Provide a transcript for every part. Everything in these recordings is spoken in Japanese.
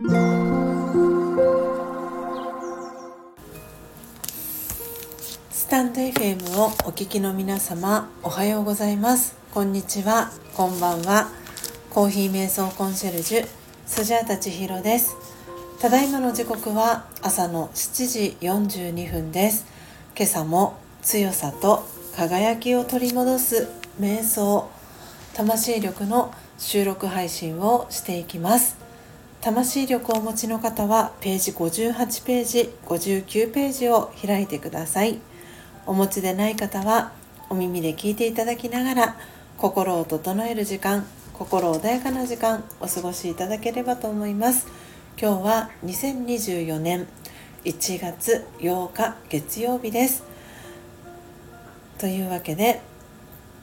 スタンド FM をお聞きの皆様おはようございます。こんにちは。こんばんは。コーヒー瞑想コンシェルジュスジャータ千尋です。ただいまの時刻は朝の7時42分です。今朝も強さと輝きを取り戻す瞑想魂力の収録配信をしていきます。魂力をお持ちの方はページ58ページ59ページを開いてください。お持ちでない方はお耳で聞いていただきながら心を整える時間心穏やかな時間お過ごしいただければと思います。今日は2024年1月8日月曜日です。というわけで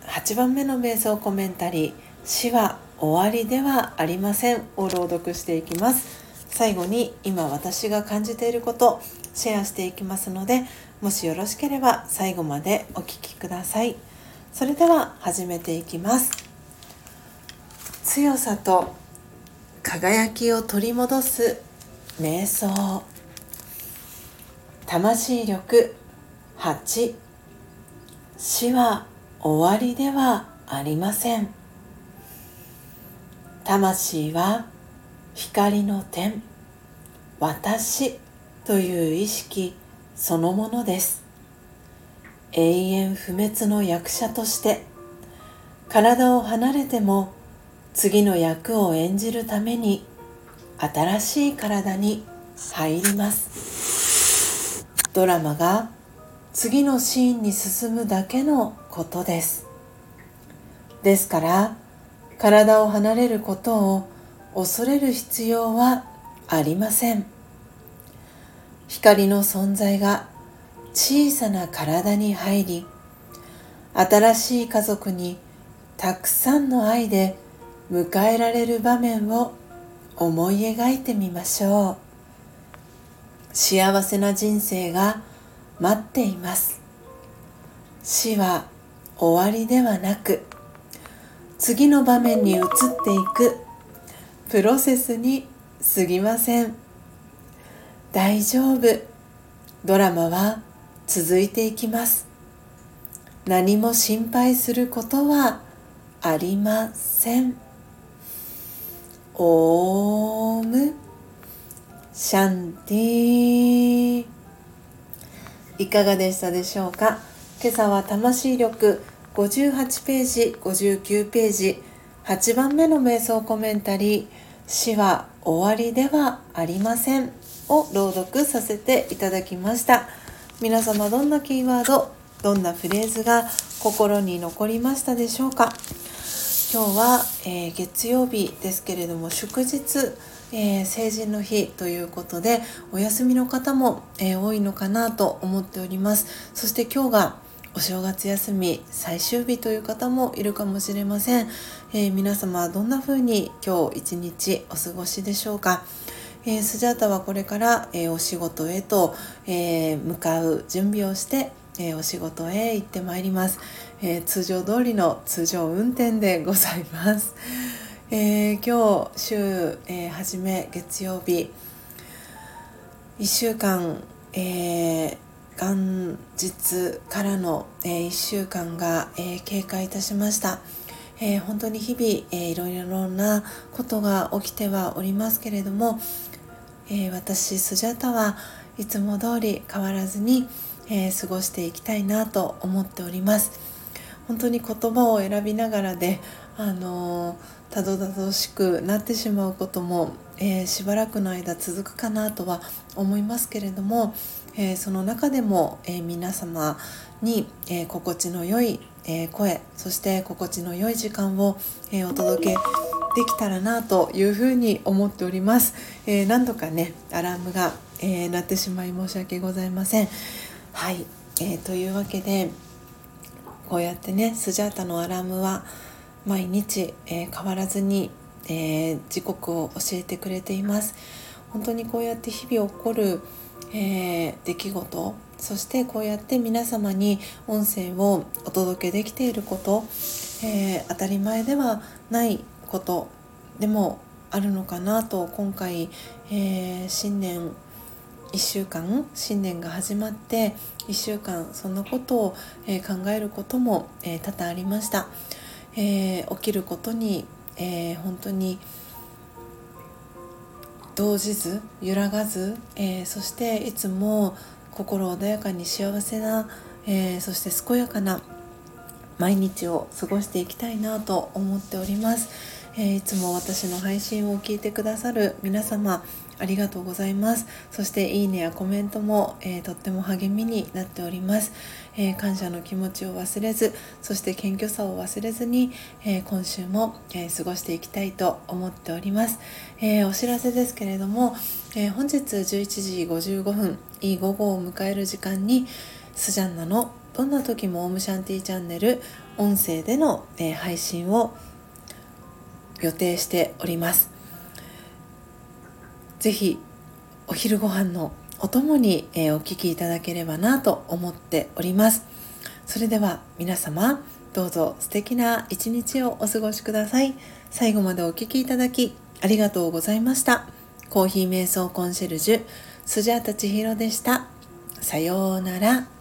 8番目の瞑想コメンタリー「死は終わりではありません」を朗読していきます。最後に今私が感じていることシェアしていきますのでもしよろしければ最後までお聴きください。それでは始めていきます。強さと輝きを取り戻す瞑想。魂力8死は終わりではありません。魂は光の点。私という意識そのものです。永遠不滅の役者として体を離れても次の役を演じるために新しい体に入ります。ドラマが次のシーンに進むだけのことです。ですから体を離れることを恐れる必要はありません。光の存在が小さな体に入り新しい家族にたくさんの愛で迎えられる場面を思い描いてみましょう。幸せな人生が待っています。死は終わりではなく次の場面に移っていく。プロセスに過ぎません。大丈夫。ドラマは続いていきます。何も心配することはありません。オーム。シャンティいかがでしたでしょうか？今朝は魂力58ページ59ページ8番目の瞑想コメンタリー死は終わりではありませんを朗読させていただきました。皆様どんなキーワードどんなフレーズが心に残りましたでしょうか。今日は、えー、月曜日ですけれども祝日、えー、成人の日ということでお休みの方も、えー、多いのかなと思っております。そして今日がお正月休み最終日という方もいるかもしれません、え皆様はどんな風に今日一日お過ごしでしょうか。えー、スジャータはこれから、えー、お仕事へと、え、向かう準備をして、えお仕事へ行ってまいります、え通常通りの通常運転でございます、え今日週、え初め月曜日。1週間、え元日からの、え1週間が、え経過いたしました、えー、本当に日々、えー、いろいろなことが起きてはおりますけれども、えー、私スジャタはいつも通り変わらずに、えー、過ごしていきたいなと思っております。本当に言葉を選びながらであのたどたどしくなってしまうことも、えー、しばらくの間続くかなとは思いますけれども、えー、その中でも、えー、皆様に、え心地の良い、え声そして心地の良い時間を、えお届けできたらなというふうに思っております、え、何度かねアラームが、えー、鳴ってしまい申し訳ございません。はい、え、というわけでこうやってねスジャータのアラームは毎日、え変わらずに、え時刻を教えてくれています。本当にこうやって日々起こる、え出来事そしてこうやって皆様に音声をお届けできていること、え当たり前ではないことでもあるのかなと今回、えー、新年1週間新年が始まって1週間そんなことを、えー、考えることも、えー、多々ありました、え、起きることに、え本当に動じず揺らがず、えそしていつも心穏やかに幸せな、えそして健やかな毎日を過ごしていきたいなと思っております、えいつも私の配信を聞いてくださる皆様ありがとうございます。そしていいねやコメントも、えー、とっても励みになっております、えー、感謝の気持ちを忘れずそして謙虚さを忘れずに、えー、今週も、え過ごしていきたいと思っております、えお知らせですけれども、え本日11時55分いい午後を迎える時間にスジャンナのどんな時もオムシャンティチャンネル音声での、え配信を予定しております。ぜひお昼ご飯のお供に、えお聞きいただければなと思っております。それでは皆様どうぞ素敵な一日をお過ごしください。最後までお聴きいただきありがとうございました。コーヒー瞑想コンシェルジュスジャータ千尋でした。さようなら。